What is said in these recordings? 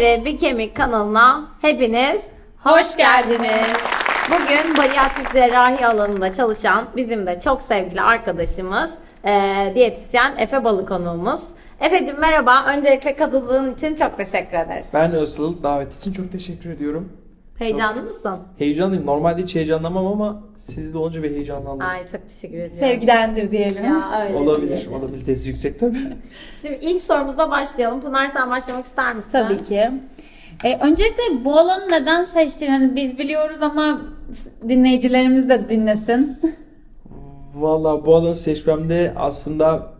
deri bir kemik kanalına hepiniz hoş geldiniz. Bugün bariyatrik cerrahi alanında çalışan bizim de çok sevgili arkadaşımız e, diyetisyen Efe Balı konuğumuz. Efe'cim merhaba. Öncelikle katıldığın için çok teşekkür ederiz. Ben Asıl davet için çok teşekkür ediyorum. Heyecanlı mısın? Heyecanlıyım. Normalde hiç heyecanlanmam ama sizde olunca bir heyecanlandım. Ay çok teşekkür ediyorum. Sevgidendir diyelim. Ya, öyle Olabilir. diyelim. Olabilitesi yüksek tabii. Şimdi ilk sorumuzla başlayalım. Pınar sen başlamak ister misin? Tabii ki. E, öncelikle bu alanı neden seçtin? Hani biz biliyoruz ama dinleyicilerimiz de dinlesin. Valla bu alanı seçmemde aslında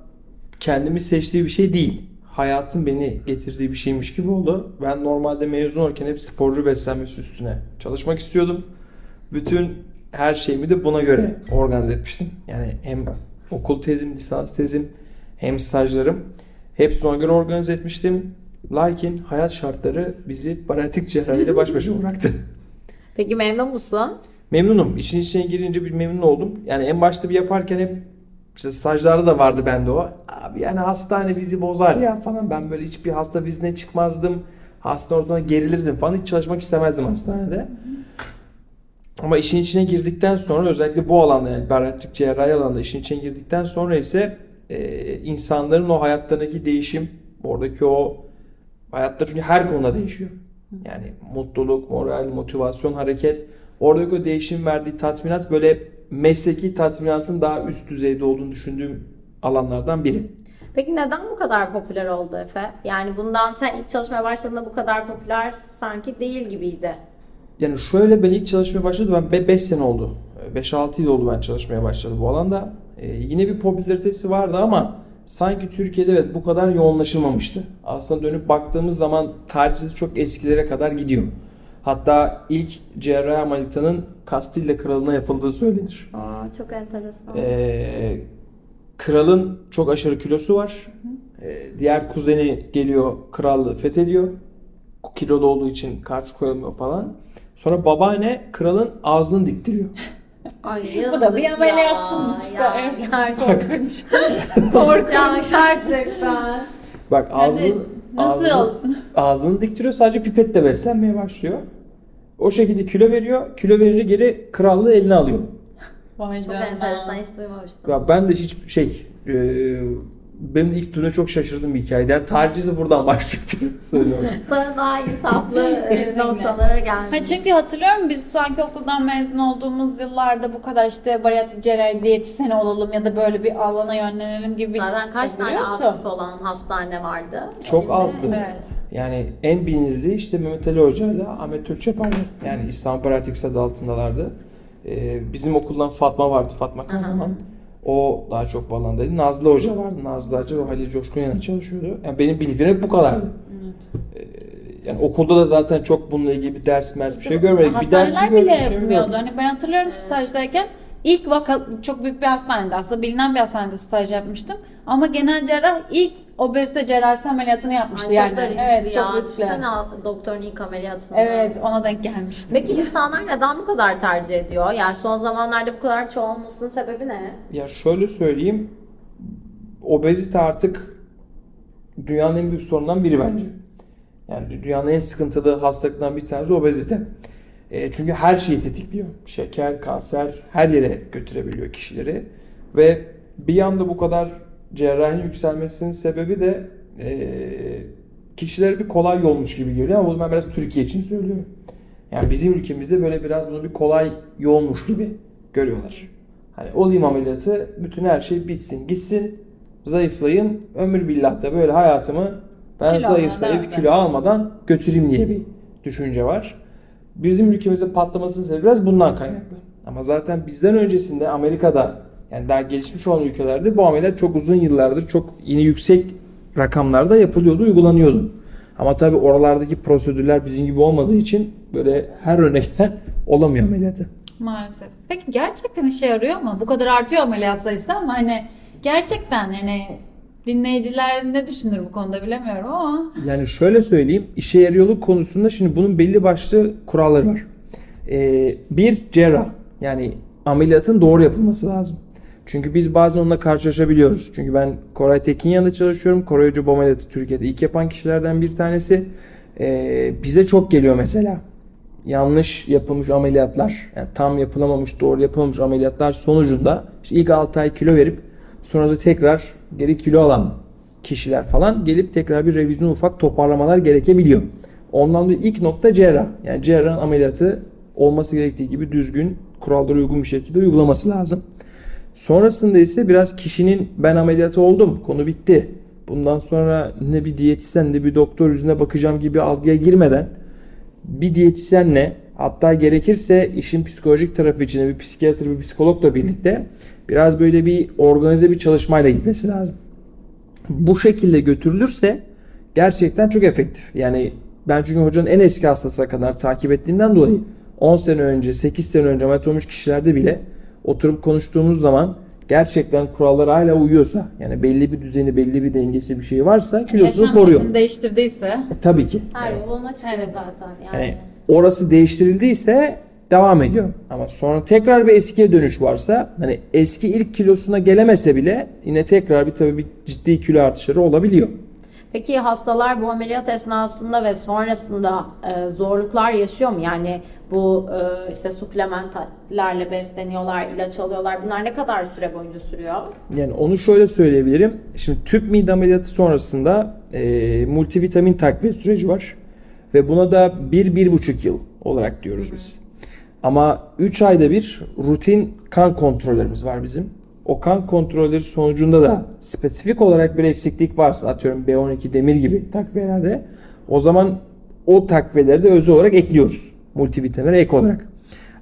kendimi seçtiği bir şey değil. Hayatın beni getirdiği bir şeymiş gibi oldu. Ben normalde mezun olurken hep sporcu beslenmesi üstüne çalışmak istiyordum. Bütün her şeyimi de buna göre organize etmiştim. Yani hem okul tezim, lisans tezim, hem stajlarım hepsini ona göre organize etmiştim. Lakin hayat şartları bizi bariatrik cerrahiyle baş başa bıraktı. Peki memnun musun? Memnunum. İşin içine girince bir memnun oldum. Yani en başta bir yaparken hep işte stajlarda da vardı bende o. Abi yani hastane bizi bozar ya falan. Ben böyle hiçbir hasta vizine çıkmazdım. Hastane ortamına gerilirdim falan. Hiç çalışmak istemezdim hastanede. Ama işin içine girdikten sonra özellikle bu alanda yani bariatrik cerrahi alanda işin içine girdikten sonra ise e, insanların o hayatlarındaki değişim, oradaki o hayatta çünkü her konuda değişiyor. Yani mutluluk, moral, motivasyon, hareket. Oradaki o değişim verdiği tatminat böyle mesleki tatminatın daha üst düzeyde olduğunu düşündüğüm alanlardan biri. Peki neden bu kadar popüler oldu Efe? Yani bundan sen ilk çalışmaya başladığında bu kadar popüler sanki değil gibiydi. Yani şöyle ben ilk çalışmaya başladım. Ben 5 sene oldu. 5-6 yıl oldu ben çalışmaya başladım bu alanda. Ee, yine bir popülaritesi vardı ama sanki Türkiye'de evet bu kadar yoğunlaşılmamıştı. Aslında dönüp baktığımız zaman tarihi çok eskilere kadar gidiyor. Hatta ilk cerrahi ameliyatının Kastilya kralına yapıldığı söylenir. Aa, çok enteresan. Ee, kralın çok aşırı kilosu var. Ee, diğer kuzeni geliyor krallığı fethediyor. Kilolu olduğu için karşı koyamıyor falan. Sonra babaanne kralın ağzını diktiriyor. Ay Bu da bir ameliyat ya. sonuçta. Ya, Evet. gerçekten. Korkunç. Korkunç gerçekten. Bak ağzını, nasıl ağzını, ağzını diktiriyor sadece pipetle beslenmeye başlıyor. O şekilde kilo veriyor. Kilo verince geri krallığı eline alıyor. Vay Çok enteresan hiç duymamıştım. Ya ben de hiç şey e, benim ilk duyduğumda çok şaşırdığım bir hikayeydi. Yani tacizi buradan başladı söylüyorum. Sana daha insaflı e, noktalara gelmiş. Ha çünkü hatırlıyorum biz sanki okuldan mezun olduğumuz yıllarda bu kadar işte bariyatrik cerrahi diyetisyeni olalım ya da böyle bir alana yönlenelim gibi Zaten kaç tane yoktu. aktif olan hastane vardı? Çok azdı. Evet. Yani en bilinirliği işte Mehmet Ali Hoca ile Ahmet Türkçeper'di. Yani İslam Pratik adı altındalardı. Ee, bizim okuldan Fatma vardı. Fatma Kahraman. O daha çok bu alandaydı. Nazlı Hoca vardı. Nazlı Hoca o Halil Coşkun yanında çalışıyordu. Yani benim bildiğim bu kadardı. Ee, yani okulda da zaten çok bununla ilgili bir ders mers bir şey görmedik. Bir ders bile bir şey yapmıyordu. Hani ben hatırlıyorum stajdayken ilk vaka çok büyük bir hastanede aslında bilinen bir hastanede staj yapmıştım. Ama genel cerrah ilk obezite cerrahisi ameliyatını yapmıştı Ay, yani. çok da riskli evet, ya. çok riskli. Sen al doktorun ilk ameliyatını. Evet, ona denk gelmiştim. Peki insanlar neden bu kadar tercih ediyor? Yani son zamanlarda bu kadar çoğalmasının sebebi ne? Ya şöyle söyleyeyim. Obezite artık dünyanın en büyük sorunundan biri bence. Yani dünyanın en sıkıntılı hastalıklarından bir tanesi obezite. E, çünkü her şeyi tetikliyor. Şeker, kanser her yere götürebiliyor kişileri. Ve bir yanda bu kadar cerrahin yükselmesinin sebebi de e, kişilere bir kolay yolmuş gibi geliyor ama bunu ben biraz Türkiye için söylüyorum. Yani bizim ülkemizde böyle biraz bunu bir kolay yolmuş gibi görüyorlar. Hani olayım ameliyatı, bütün her şey bitsin, gitsin, zayıflayayım, ömür billah da böyle hayatımı ben Kilo zayıflayıp almadan, kilo almadan götüreyim diye bir düşünce var. Bizim ülkemizde patlamasının sebebi biraz bundan kaynaklı. Ama zaten bizden öncesinde Amerika'da yani daha gelişmiş olan ülkelerde bu ameliyat çok uzun yıllardır çok yine yüksek rakamlarda yapılıyordu, uygulanıyordu. Ama tabii oralardaki prosedürler bizim gibi olmadığı için böyle her örnekten olamıyor ameliyatı. Maalesef. Peki gerçekten işe yarıyor mu? Bu kadar artıyor ameliyat sayısı ama hani gerçekten hani dinleyiciler ne düşünür bu konuda bilemiyorum ama. Yani şöyle söyleyeyim, işe yarıyorluk konusunda şimdi bunun belli başlı kuralları var. Ee, bir cerrah, yani ameliyatın doğru yapılması lazım. Çünkü biz bazen onunla karşılaşabiliyoruz. Çünkü ben Koray Tekin yanında çalışıyorum. Koray Hoca ameliyatı Türkiye'de ilk yapan kişilerden bir tanesi. Ee, bize çok geliyor mesela. Yanlış yapılmış ameliyatlar, yani tam yapılamamış, doğru yapılmamış ameliyatlar sonucunda işte ilk 6 ay kilo verip sonra da tekrar geri kilo alan kişiler falan gelip tekrar bir revizyon ufak toparlamalar gerekebiliyor. Ondan dolayı ilk nokta cerrah. Yani cerrahın ameliyatı olması gerektiği gibi düzgün, kurallara uygun bir şekilde uygulaması lazım. Sonrasında ise biraz kişinin ben ameliyatı oldum, konu bitti. Bundan sonra ne bir diyetisyen ne bir doktor yüzüne bakacağım gibi algıya girmeden bir diyetisyenle hatta gerekirse işin psikolojik tarafı için bir psikiyatr bir psikologla birlikte biraz böyle bir organize bir çalışmayla gitmesi lazım. Bu şekilde götürülürse gerçekten çok efektif. Yani ben çünkü hocanın en eski hastasına kadar takip ettiğimden dolayı 10 sene önce, 8 sene önce ameliyat olmuş kişilerde bile oturup konuştuğumuz zaman gerçekten kurallara hala uyuyorsa yani belli bir düzeni, belli bir dengesi bir şey varsa kilosunu Yaşam koruyor. şeklini değiştirdiyse. E, tabii ki. Her Yani- yoluna çıkıyor Evet. zaten yani. yani orası değiştirildiyse devam ediyor. Ama sonra tekrar bir eskiye dönüş varsa hani eski ilk kilosuna gelemese bile yine tekrar bir tabii bir ciddi kilo artışları olabiliyor. Peki hastalar bu ameliyat esnasında ve sonrasında e, zorluklar yaşıyor mu? Yani bu e, işte suplementlerle besleniyorlar, ilaç alıyorlar. Bunlar ne kadar süre boyunca sürüyor? Yani onu şöyle söyleyebilirim. Şimdi tüp mide ameliyatı sonrasında e, multivitamin takviye süreci var. Ve buna da 1-1,5 yıl olarak diyoruz biz. Ama 3 ayda bir rutin kan kontrollerimiz var bizim. O kan kontrolleri sonucunda da spesifik olarak bir eksiklik varsa atıyorum B12 demir gibi takviyelerde o zaman o takviyeleri de özel olarak ekliyoruz. Multivitamin ek olarak.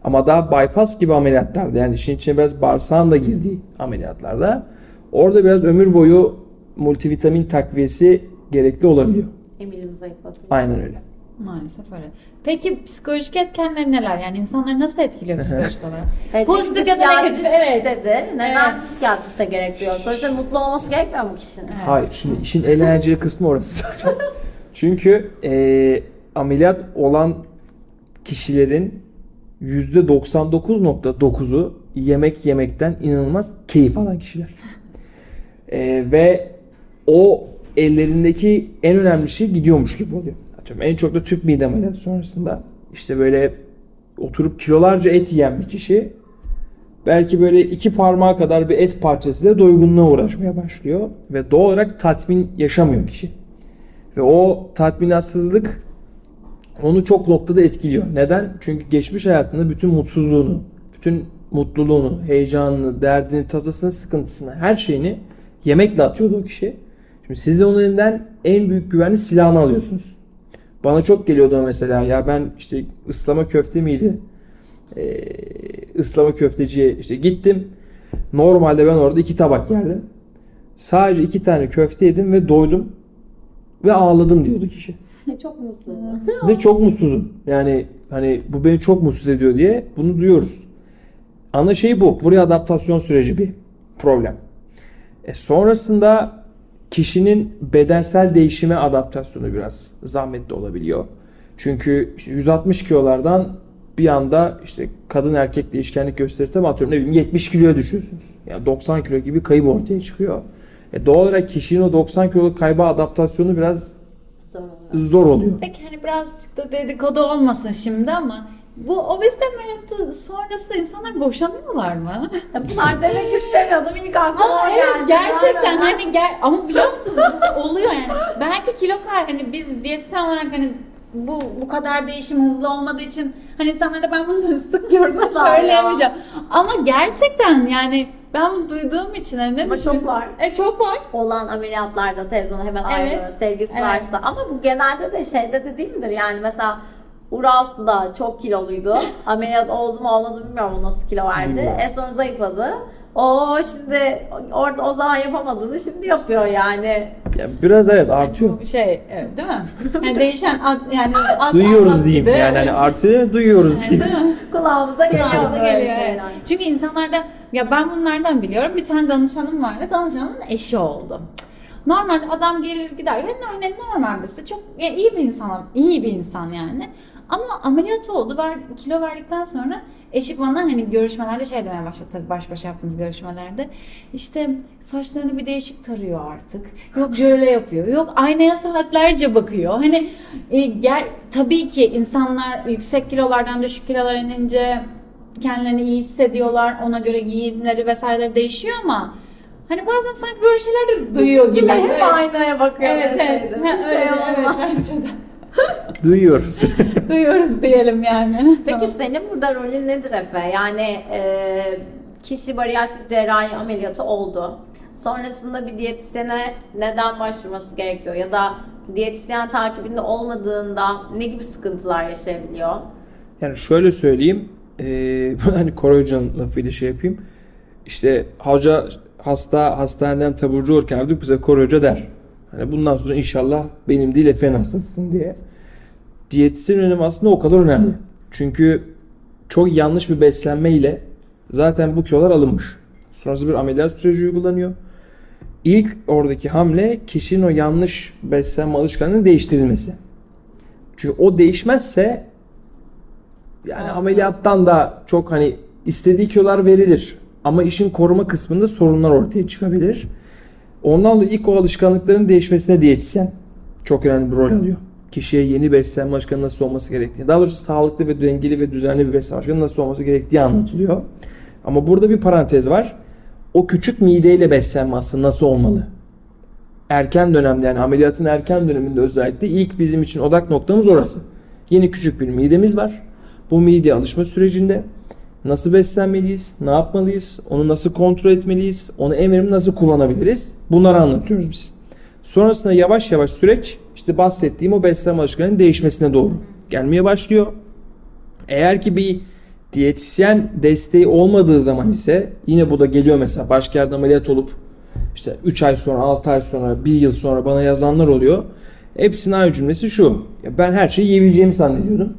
Ama daha bypass gibi ameliyatlarda yani işin içine biraz bağırsağın da girdiği ameliyatlarda orada biraz ömür boyu multivitamin takviyesi gerekli olabiliyor. Emilim zayıflatıyor. Aynen öyle. Maalesef öyle. Peki psikolojik etkenleri neler? Yani insanları nasıl etkiliyor psikolojik olarak? Evet, Pozitif ya da negatif. Evet. dedi. Neden Evet. psikiyatriste gerekiyor? Sonuçta mutlu olması gerekmiyor mu kişinin? Hayır şimdi işin eğlenceli kısmı orası zaten. Çünkü e, ameliyat olan kişilerin %99.9'u yemek yemekten inanılmaz keyif alan kişiler. E, ve o ellerindeki en önemli şey gidiyormuş gibi oluyor. Atıyorum en çok da tüp mide ameliyatı sonrasında işte böyle oturup kilolarca et yiyen bir kişi belki böyle iki parmağı kadar bir et parçasıyla doygunluğa uğraşmaya başlıyor ve doğal olarak tatmin yaşamıyor kişi. Ve o tatminatsızlık onu çok noktada etkiliyor. Neden? Çünkü geçmiş hayatında bütün mutsuzluğunu, bütün mutluluğunu, heyecanını, derdini, tasasını, sıkıntısını, her şeyini yemekle atıyordu o kişi. Şimdi siz de onun elinden en büyük güvenli silahını alıyorsunuz. Bana çok geliyordu mesela ya ben işte ıslama köfte miydi? Ee, ıslama köfteciye işte gittim. Normalde ben orada iki tabak yerdim. Sadece iki tane köfte yedim ve doydum. Ve ağladım diyordu kişi. Çok mutsuz. Ve çok mutsuzum. Yani hani bu beni çok mutsuz ediyor diye bunu duyuyoruz. Ana şey bu. Buraya adaptasyon süreci bir problem. E sonrasında kişinin bedensel değişime adaptasyonu biraz zahmetli olabiliyor. Çünkü işte 160 kilolardan bir anda işte kadın erkek değişkenlik gösterirse atıyorum ne bileyim 70 kiloya düşüyorsunuz. Yani 90 kilo gibi kayıp ortaya çıkıyor. E doğal olarak kişinin o 90 kiloluk kayba adaptasyonu biraz Zor oluyor. zor oluyor. Peki hani birazcık da dedikodu olmasın şimdi ama bu obezite ameliyatı sonrası insanlar boşanıyorlar mı? Ya Bunlar demek istemiyordum. İlk aklıma Ama evet geldi. gerçekten Aynen. hani gel ama biliyor musunuz bu oluyor yani. Belki kilo kay hani biz diyetisyen olarak hani bu bu kadar değişim hızlı olmadığı için hani insanlara ben bunu da sık gördüm söyleyemeyeceğim. Ama gerçekten yani ben bunu duyduğum için hani ne Ama çok var. E çok var. olan ameliyatlarda televizyona hemen Evet. ayrılıyor sevgisi Evet. varsa. Ama bu genelde de şeyde de değildir. Yani mesela Uras da çok kiloluydu. Ameliyat oldu mu olmadı bilmiyorum o nasıl kilo verdi. Bilmiyorum. E sonra zayıfladı. O şimdi orada o zaman yapamadığını şimdi yapıyor yani. Ya biraz evet artıyor. Bir şey evet, değil mi? Yani değişen ad, yani ad, Duyuyoruz diyeyim. gibi. Yani hani artıyor değil mi? Duyuyoruz diyeyim. Kulağımıza geliyor Kulağımıza geliyor. şeyler. Çünkü insanlarda ya ben bunlardan biliyorum. Bir tane danışanım vardı. Danışanımın eşi oldu. Normalde adam gelir gider. Yani normal birisi. Çok ya iyi bir insan. iyi bir insan yani. Ama ameliyat oldu. Ver, kilo verdikten sonra eşi bana hani görüşmelerde şey demeye başladı tabii baş başa yaptığınız görüşmelerde. İşte saçlarını bir değişik tarıyor artık. Yok şöyle yapıyor. Yok aynaya saatlerce bakıyor. Hani e, gel tabii ki insanlar yüksek kilolardan düşük kilolara inince kendilerini iyi hissediyorlar. Ona göre giyimleri vesaireleri değişiyor ama hani bazen sanki böyle şeyler de duyuyor gibi. Yine hep Evet. aynaya bakıyor. Evet evet. mesela. Ha, Bir şey evet, bence de. Duyuyoruz. Duyuyoruz diyelim yani. Peki Tamam. senin burada rolün nedir Efe? Yani e, kişi bariyatrik cerrahi ameliyatı oldu. Sonrasında bir diyetisyene neden başvurması gerekiyor? Ya da diyetisyen takibinde olmadığında ne gibi sıkıntılar yaşayabiliyor? Yani şöyle söyleyeyim. Eee hani Koray Hoca'nın lafıyla şey yapayım. İşte hoca hasta hastaneden taburcu olurken bize Koray Hoca der. Hani bundan sonra inşallah benim değil Efe'nin hastasısın diye. Diyetisyen önemi aslında o kadar önemli. Çünkü çok yanlış bir beslenme ile zaten bu kilolar alınmış. Sonrasında bir ameliyat süreci uygulanıyor. İlk oradaki hamle kişinin o yanlış beslenme alışkanlığının değiştirilmesi. Çünkü o değişmezse yani ameliyattan da çok hani istediği kilolar verilir. Ama işin koruma kısmında sorunlar ortaya çıkabilir. Ondan dolayı ilk o alışkanlıkların değişmesine diyetisyen çok önemli bir rol alıyor. Kişiye yeni beslenme alışkanlığı nasıl olması gerektiği, daha doğrusu sağlıklı ve dengeli ve düzenli bir beslenme alışkanlığı nasıl olması gerektiği anlatılıyor. Ama burada bir parantez var. O küçük mideyle beslenme aslında nasıl olmalı? Erken dönemde yani ameliyatın erken döneminde özellikle ilk bizim için odak noktamız orası. Yeni küçük bir midemiz var. Bu mide alışma sürecinde nasıl beslenmeliyiz, ne yapmalıyız, onu nasıl kontrol etmeliyiz, onu eminim nasıl kullanabiliriz bunları anlatıyoruz biz. Sonrasında yavaş yavaş süreç işte bahsettiğim o beslenme alışkanlığının değişmesine doğru gelmeye başlıyor. Eğer ki bir diyetisyen desteği olmadığı zaman ise yine bu da geliyor mesela başka yerde ameliyat olup işte 3 ay sonra 6 ay sonra 1 yıl sonra bana yazanlar oluyor. Hepsinin aynı cümlesi şu. Ya ben her şeyi yiyebileceğimi zannediyordum.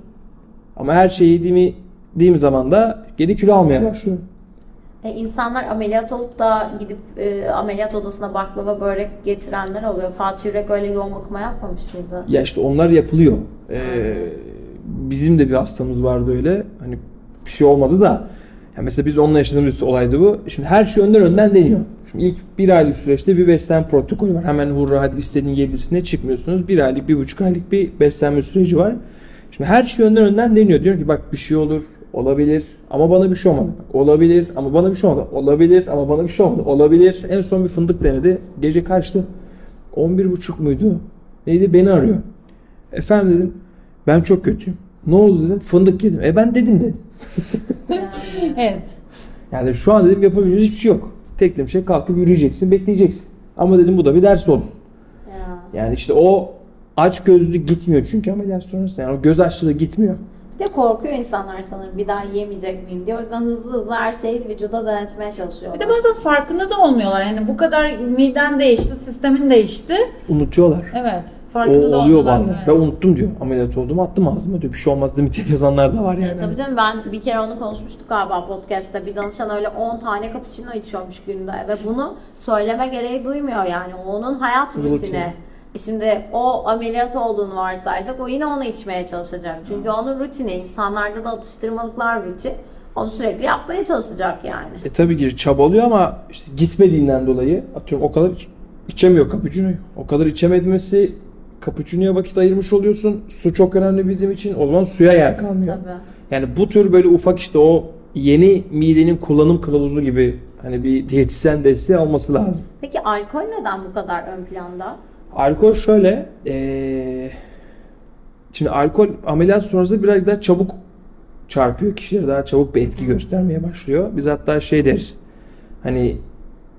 Ama her şeyi yediğimi yediğim zaman da geri kilo almaya başlıyorum. E, insanlar ameliyat olup da gidip e, ameliyat odasına baklava börek getirenler oluyor. Fatih Yürek öyle yoğun bakıma yapmamış mıydı? Ya işte onlar yapılıyor. Ee, bizim de bir hastamız vardı öyle. Hani bir şey olmadı da. Ya mesela biz onunla yaşadığımız bir olaydı bu. Şimdi her şey önden önden deniyor. Şimdi ilk bir aylık süreçte bir beslenme protokolü var. Hemen hurra hadi istediğin yiyebilirsin diye çıkmıyorsunuz. Bir aylık, bir buçuk aylık bir beslenme süreci var. Şimdi her şey önden önden deniyor. Diyor ki bak bir şey olur, olabilir ama bana bir şey olmadı. Olabilir ama bana bir şey olmadı. Olabilir ama bana bir şey olmadı. Olabilir. En son bir fındık denedi. Gece kaçtı? 11 buçuk muydu? Neydi? Beni arıyor. Efendim dedim. Ben çok kötüyüm. Ne oldu dedim. Fındık yedim. E ben dedim dedim. Evet. Yani şu an dedim yapabileceğiniz hiçbir şey yok. Tek şey kalkıp yürüyeceksin, bekleyeceksin. Ama dedim bu da bir ders olsun. Ya. Yani işte o aç gözlü gitmiyor çünkü ameliyat sonrası. Yani o göz açlığı gitmiyor. De korkuyor insanlar sanırım bir daha yiyemeyecek miyim diye. O yüzden hızlı hızlı her şeyi vücuda denetmeye çalışıyor. Bir de bazen farkında da olmuyorlar. Yani bu kadar miden değişti, sistemin değişti. Unutuyorlar. Evet. O Farkında da oluyor olmuyorlar. bazen. Evet. Ben unuttum diyor. Ameliyat oldum attım ağzıma diyor. Bir şey olmaz değil mi diye yazanlar da var yani. E, tabii canım ben bir kere onu konuşmuştuk galiba podcast'ta. Bir danışan öyle 10 tane cappuccino içiyormuş günde ve bunu söyleme gereği duymuyor yani. O onun hayat Rutini. rutini. Şimdi o ameliyat olduğunu varsaysak o yine onu içmeye çalışacak. Çünkü onun rutini. insanlarda da atıştırmalıklar rutin. Onu sürekli yapmaya çalışacak yani. E tabii ki çabalıyor ama işte gitmediğinden dolayı atıyorum o kadar iç- içemiyor cappuccino'yu. O kadar içememesi cappuccino'ya vakit ayırmış oluyorsun. Su çok önemli bizim için. O zaman suya yer kalmıyor. Tabii. Yani bu tür böyle ufak işte o yeni midenin kullanım kılavuzu gibi hani bir diyetisyen desteği alması lazım. Peki alkol neden bu kadar ön planda? Alkol şöyle eee, şimdi alkol ameliyat sonrası biraz daha çabuk çarpıyor kişilere daha çabuk bir etki göstermeye başlıyor. Biz hatta şey deriz hani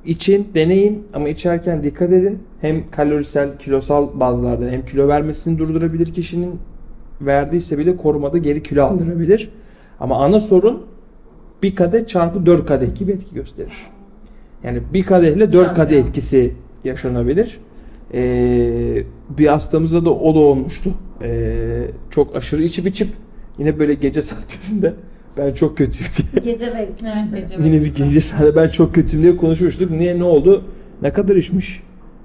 için deneyin ama içerken dikkat edin. Hem kalorisel kilosal bazlarda hem kilo vermesini durdurabilir kişinin verdiyse bile korumada geri kilo aldırabilir. Ama ana sorun bir kadeh çarpı 4 kadeh gibi etki gösterir. Yani bir kadehle 4 kadeh etkisi yaşanabilir. Ee, bir hastamıza da o da olmuştu. Ee, çok aşırı içip içip yine böyle gece saatlerinde ben çok kötüyüm diye. Gece gece Yine bir gece saate ben çok kötüyüm diye konuşmuştuk. Niye ne oldu? Ne kadar içmiş?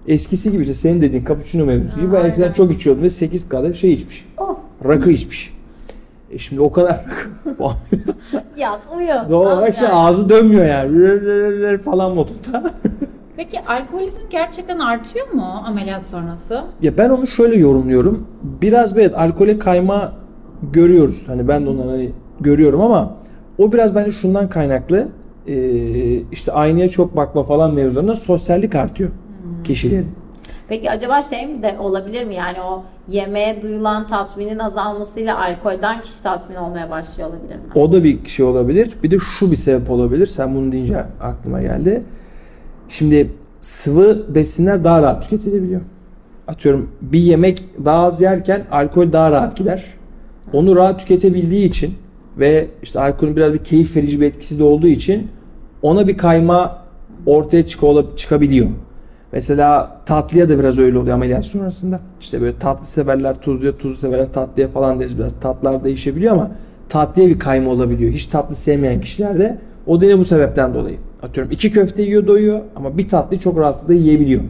Eskisi gibi işte senin dediğin cappuccino mevzusu gibi. Ben eskiden çok içiyordum ve 8 kadeh şey içmiş. Oh. Rakı içmiş. E şimdi o kadar Yat uyu. doğal Al olarak şey ağzı dönmüyor yani. falan modunda. Peki alkolizm gerçekten artıyor mu ameliyat sonrası? Ya ben onu şöyle yorumluyorum. Biraz evet alkole kayma görüyoruz. Hani ben de onları hani görüyorum ama o biraz bence şundan kaynaklı. Ee, işte aynaya çok bakma falan mevzularında sosyallik artıyor kişilerin. Peki acaba şey mi de olabilir mi? Yani o yemeğe duyulan tatminin azalmasıyla alkolden kişi tatmin olmaya başlıyor olabilir mi? O da bir şey olabilir. Bir de şu bir sebep olabilir. Sen bunu deyince aklıma geldi. Şimdi sıvı besinler daha rahat tüketilebiliyor. Atıyorum bir yemek daha az yerken alkol daha rahat gider. Onu rahat tüketebildiği için ve işte alkolün biraz bir keyif verici bir etkisi de olduğu için ona bir kayma ortaya çık- çıkabiliyor. Mesela tatlıya da biraz öyle oluyor ameliyat sonrasında. İşte böyle tatlı severler tuzluya, tuzlu severler tatlıya falan deriz. Biraz tatlar değişebiliyor ama tatlıya bir kayma olabiliyor. Hiç tatlı sevmeyen kişilerde o da yine bu sebepten dolayı. Atıyorum iki köfte yiyor doyuyor ama bir tatlıyı çok rahatlıkla yiyebiliyor.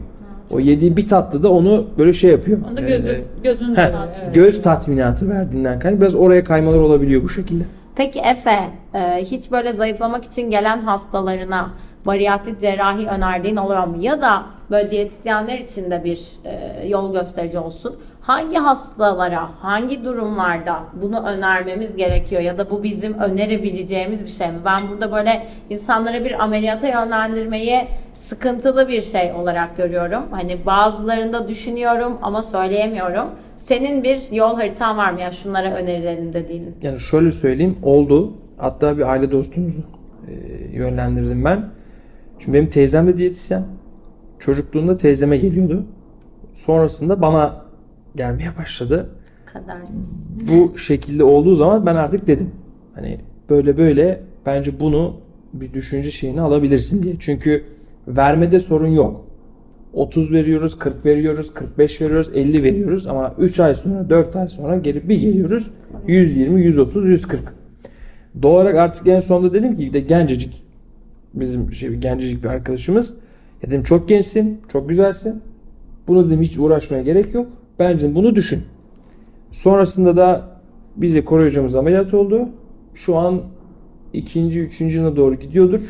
O yediği bir tatlı da onu böyle şey yapıyor. Onda Ee, gözü, gözünü heh, tatmin göz tatminatı verdiğinden kaynaklı biraz oraya kaymalar olabiliyor bu şekilde. Peki Efe, e, hiç böyle zayıflamak için gelen hastalarına bariyatrik cerrahi önerdiğin oluyor mu? Ya da böyle diyetisyenler için de bir e, yol gösterici olsun. Hangi hastalara, hangi durumlarda bunu önermemiz gerekiyor ya da bu bizim önerebileceğimiz bir şey mi? Ben burada böyle insanlara bir ameliyata yönlendirmeyi sıkıntılı bir şey olarak görüyorum. Hani bazılarında düşünüyorum ama söyleyemiyorum. Senin bir yol haritan var mı ya şunlara önerilerim dediğin? Yani şöyle söyleyeyim oldu. Hatta bir aile dostumuzu e, yönlendirdim ben. Şimdi benim teyzem de diyetisyen. Çocukluğunda teyzeme geliyordu. Sonrasında bana gelmeye başladı. Kadersiz. Bu şekilde olduğu zaman ben artık dedim. Hani böyle böyle bence bunu bir düşünce şeyini alabilirsin diye. Çünkü vermede sorun yok. 30 veriyoruz, 40 veriyoruz, 45 veriyoruz, 50 veriyoruz ama 3 ay sonra, 4 ay sonra geri bir geliyoruz 120, 130, 140. Doğal olarak artık en sonunda dedim ki bir de gencecik bizim şey bir gencecik bir arkadaşımız. Ya dedim çok gençsin, çok güzelsin. Bunu dedim hiç uğraşmaya gerek yok. Bence bunu düşün. Sonrasında da bize hocamız ameliyat oldu. Şu an ikinci, üçüncü yıla doğru gidiyordur.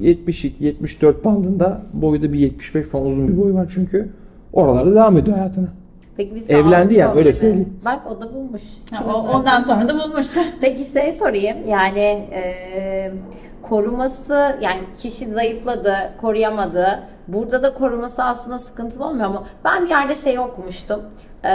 72-74 bandında boyu da bir 75 falan uzun bir boyu var çünkü. Oralarda devam ediyor hayatına. Peki biz Evlendi ya, öyle söyleyeyim. Bak o da bulmuş. Ha, o- ondan sonra da bulmuş. Peki şey sorayım yani e, koruması yani kişi zayıfladı koruyamadı burada da koruması aslında sıkıntılı olmuyor mu? Ben bir yerde şey okumuştum E,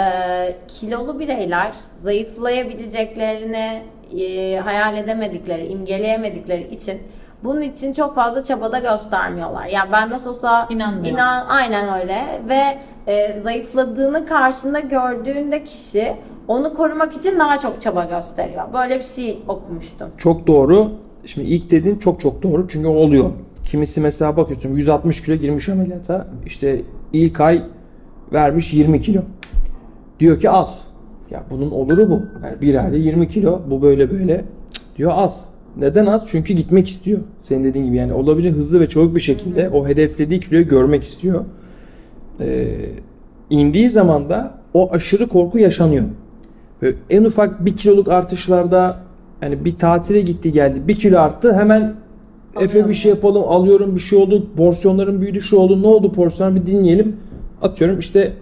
kilolu bireyler zayıflayabileceklerini e, hayal edemedikleri imgeleyemedikleri için bunun için çok fazla çabada göstermiyorlar. Yani ben nasıl olsa İnanmıyor. inan aynen öyle ve e, zayıfladığını karşında gördüğünde kişi onu korumak için daha çok çaba gösteriyor. Böyle bir şey okumuştum. Çok doğru. Şimdi ilk dediğin çok çok doğru çünkü oluyor. Kimisi mesela bakıyorsun 160 kilo girmiş ameliyata. İşte ilk ay vermiş 20 kilo. Diyor ki az. Ya bunun oluru bu. Yani bir ayda 20 kilo bu böyle böyle diyor az. Neden az? Çünkü gitmek istiyor. Senin dediğin gibi yani olabilecek hızlı ve çabuk bir şekilde o hedeflediği kiloyu görmek istiyor. Ee, indiği zaman da o aşırı korku yaşanıyor. Böyle en ufak bir kiloluk artışlarda yani bir tatile gitti geldi. Bir kilo arttı. Hemen Efe bir şey yapalım alıyorum bir şey oldu. Porsiyonların büyüdü şu oldu ne oldu porsiyonlar bir dinleyelim. Atıyorum işte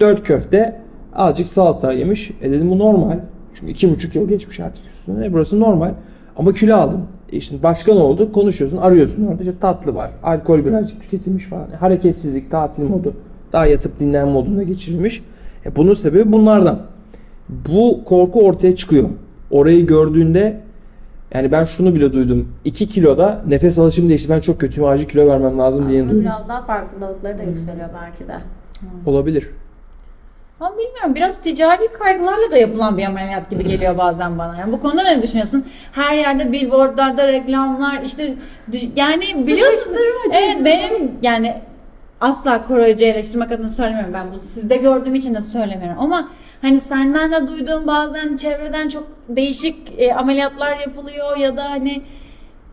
4 köfte azıcık salata yemiş. E dedim bu normal. Çünkü iki buçuk yıl geçmiş artık üstüne. E, burası normal. Ama kilo aldım. E şimdi başka ne oldu? Konuşuyorsun arıyorsun orada. İşte tatlı var. Alkol birazcık tüketilmiş falan. E, hareketsizlik tatil modu. Daha yatıp dinlenme moduna geçirilmiş. E bunun sebebi bunlardan. Bu korku ortaya çıkıyor. Orayı gördüğünde yani ben şunu bile duydum. 2 kiloda nefes alışım değişti. Ben çok kötüyüm. Acil kilo vermem lazım diye duydum. biraz daha farkındalıkları da yükseliyor belki de. Olabilir. Ama bilmiyorum biraz ticari kaygılarla da yapılan bir ameliyat gibi geliyor bazen bana. Yani bu konuda ne düşünüyorsun? Her yerde billboardlarda reklamlar işte yani biliyorsun. Evet benim yani asla koruyucu eleştirmek adına söylemiyorum ben bunu sizde gördüğüm için de söylemiyorum ama hani senden de duyduğum bazen çevreden çok değişik e, ameliyatlar yapılıyor ya da hani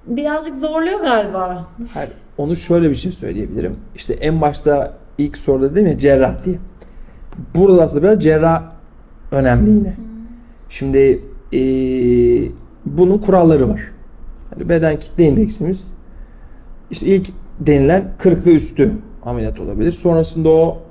birazcık zorluyor galiba. Hayır, onu şöyle bir şey söyleyebilirim. İşte en başta ilk soruda dedim ya cerrah diye. Burada aslında biraz cerrah önemli yine. Şimdi e, bunun kuralları var. Yani beden kitle indeksimiz işte ilk denilen 40 ve üstü ameliyat olabilir. Sonrasında o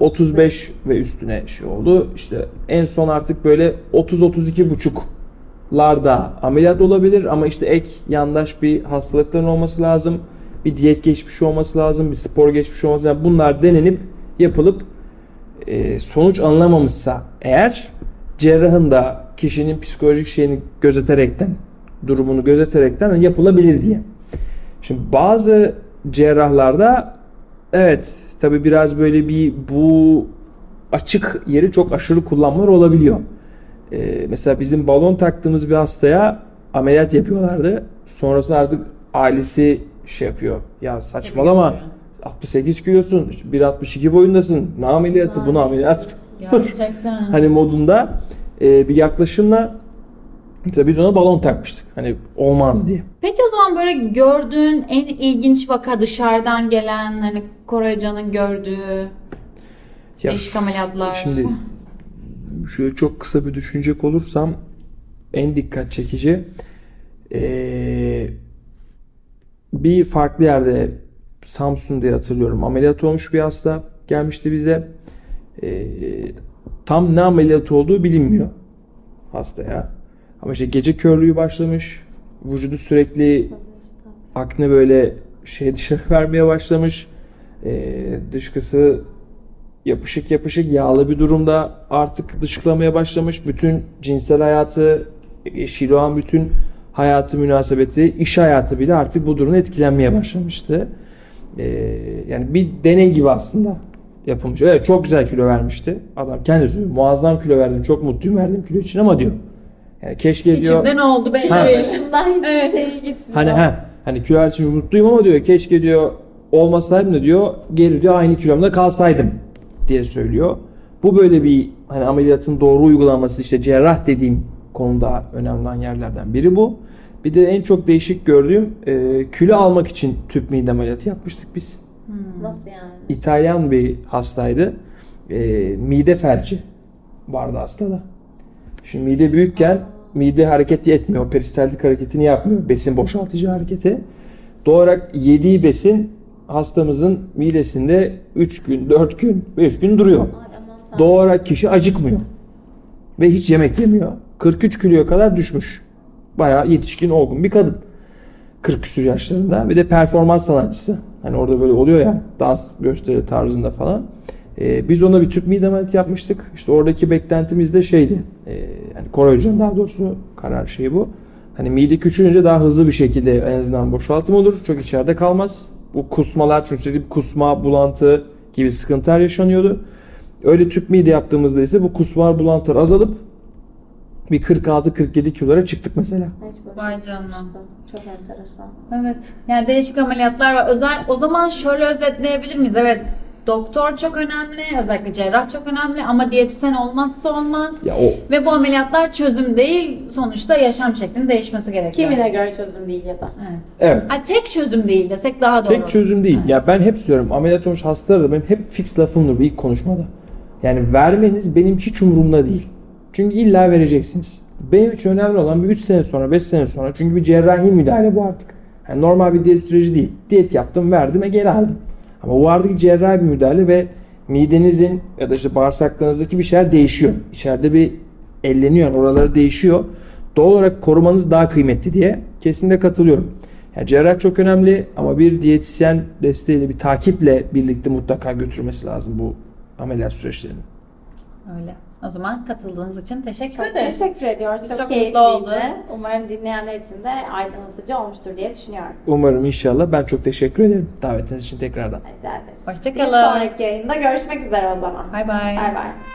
35 ve üstüne şey oldu. İşte en son artık böyle 30-32 buçuklarda ameliyat olabilir ama işte ek yandaş bir hastalıkların olması lazım. Bir diyet geçmişi olması lazım. Bir spor geçmişi olması lazım. Bunlar denenip yapılıp e, sonuç alınamamışsa eğer cerrahın da kişinin psikolojik şeyini gözeterekten durumunu gözeterekten yapılabilir diye. Şimdi bazı cerrahlarda evet tabi biraz böyle bir bu açık yeri çok aşırı kullanmalar olabiliyor. Ee, mesela bizim balon taktığımız bir hastaya ameliyat yapıyorlardı. Sonrasında artık ailesi şey yapıyor. Ya saçmalama 68 kilosun, 1.62 boyundasın. Ne ameliyatı? Bunu ameliyat Gerçekten. hani modunda e, bir yaklaşımla mesela biz ona balon takmıştık. Hani olmaz diye. Peki o zaman böyle gördüğün en ilginç vaka dışarıdan gelen hani Koray Can'ın gördüğü Ya, değişik ameliyatlar. Şimdi şöyle çok kısa bir düşünecek olursam en dikkat çekici ee, bir farklı yerde Samsun diye hatırlıyorum ameliyat olmuş bir hasta gelmişti bize Ee, tam ne ameliyat olduğu bilinmiyor hastaya ama işte gece körlüğü başlamış vücudu sürekli akne böyle şey dışarı vermeye başlamış Ee, dışkısı yapışık yapışık yağlı bir durumda artık dışkılamaya başlamış. Bütün cinsel hayatı, eşiyle olan bütün hayatı münasebeti, iş hayatı bile artık bu durumda etkilenmeye başlamıştı. Ee, yani bir deney gibi aslında yapılmış. Evet çok güzel kilo vermişti. Adam kendisi. Muazzam kilo verdim. Çok mutluyum verdiğim kilo için ama diyor. Yani keşke diyor. İçimde ne oldu belli Ha. değil. Yaşından hiçbir Evet. şey gitmiyor. Hani ha hani kilo için mutluyum ama diyor keşke diyor olmasaydım da diyor geri diyor aynı kilomda kalsaydım diye söylüyor. Bu böyle bir hani ameliyatın doğru uygulanması işte cerrah dediğim konuda önemli olan yerlerden biri bu. Bir de en çok değişik gördüğüm e, kilo almak için tüp mide ameliyatı yapmıştık biz. Nasıl yani? İtalyan bir hastaydı. E, mide felci vardı hastada. Şimdi mide büyükken mide hareket etmiyor. Peristaltik hareketini yapmıyor. Besin boşaltıcı hareketi. Doğal olarak yediği besin hastamızın midesinde 3 gün, 4 gün, 5 gün duruyor. Doğal olarak kişi acıkmıyor. Ve hiç yemek yemiyor. 43 kiloya kadar düşmüş. Bayağı yetişkin, olgun bir kadın. 40 küsur yaşlarında. Bir de performans sanatçısı. Hani orada böyle oluyor ya dans gösteri tarzında falan. Ee, biz ona bir tüp mide ameliyatı yapmıştık. İşte oradaki beklentimiz de şeydi. Ee, yani Koray Hoca'nın daha doğrusu karar şeyi bu. Hani mide küçülünce daha hızlı bir şekilde en azından boşaltım olur. Çok içeride kalmaz. Bu kusmalar çünkü sürekli bir kusma, bulantı gibi sıkıntılar yaşanıyordu. Öyle tüp mide yaptığımızda ise bu kusmalar, bulantılar azalıp bir 46-47 kilolara çıktık mesela. Vay canına. Çok enteresan. Evet. Yani değişik ameliyatlar var. Özel o zaman şöyle özetleyebilir miyiz? Evet. Doktor çok önemli, özellikle cerrah çok önemli ama diyetisyen olmazsa olmaz. Ya o Ve bu ameliyatlar çözüm değil, sonuçta yaşam şeklinin değişmesi gerekiyor. Kimine göre çözüm değil ya da. Evet. evet. Ha, tek çözüm değil desek daha doğru. Tek çözüm değil. Ya ben hep söylüyorum ameliyat olmuş hastalara da benim hep fix lafımdır bu ilk konuşmada. Yani vermeniz benim hiç umurumda değil. Çünkü illa vereceksiniz. Benim için önemli olan bir 3 sene sonra 5 sene sonra çünkü bir cerrahi müdahale bu artık. Yani normal bir diyet süreci değil. Diyet yaptım verdim ve geri aldım. Ama bu artık cerrahi bir müdahale ve midenizin ya da işte bağırsaklarınızdaki bir şeyler değişiyor. İçeride bir elleniyor. Oraları değişiyor. Doğal olarak korumanız daha kıymetli diye kesinlikle katılıyorum. Yani cerrah çok önemli ama bir diyetisyen desteğiyle bir takiple birlikte mutlaka götürmesi lazım bu ameliyat süreçlerini. Öyle. O zaman katıldığınız için teşekkür Çok ederiz. teşekkür ediyoruz. Biz çok, çok keyifliydi. mutlu olduk. Umarım dinleyenler için de aydınlatıcı olmuştur diye düşünüyorum. Umarım inşallah. Ben çok teşekkür ederim davetiniz için tekrardan. Rica ederiz. Hoşça kalın. Bir sonraki yayında görüşmek üzere o zaman. Bay bay. Bay bay.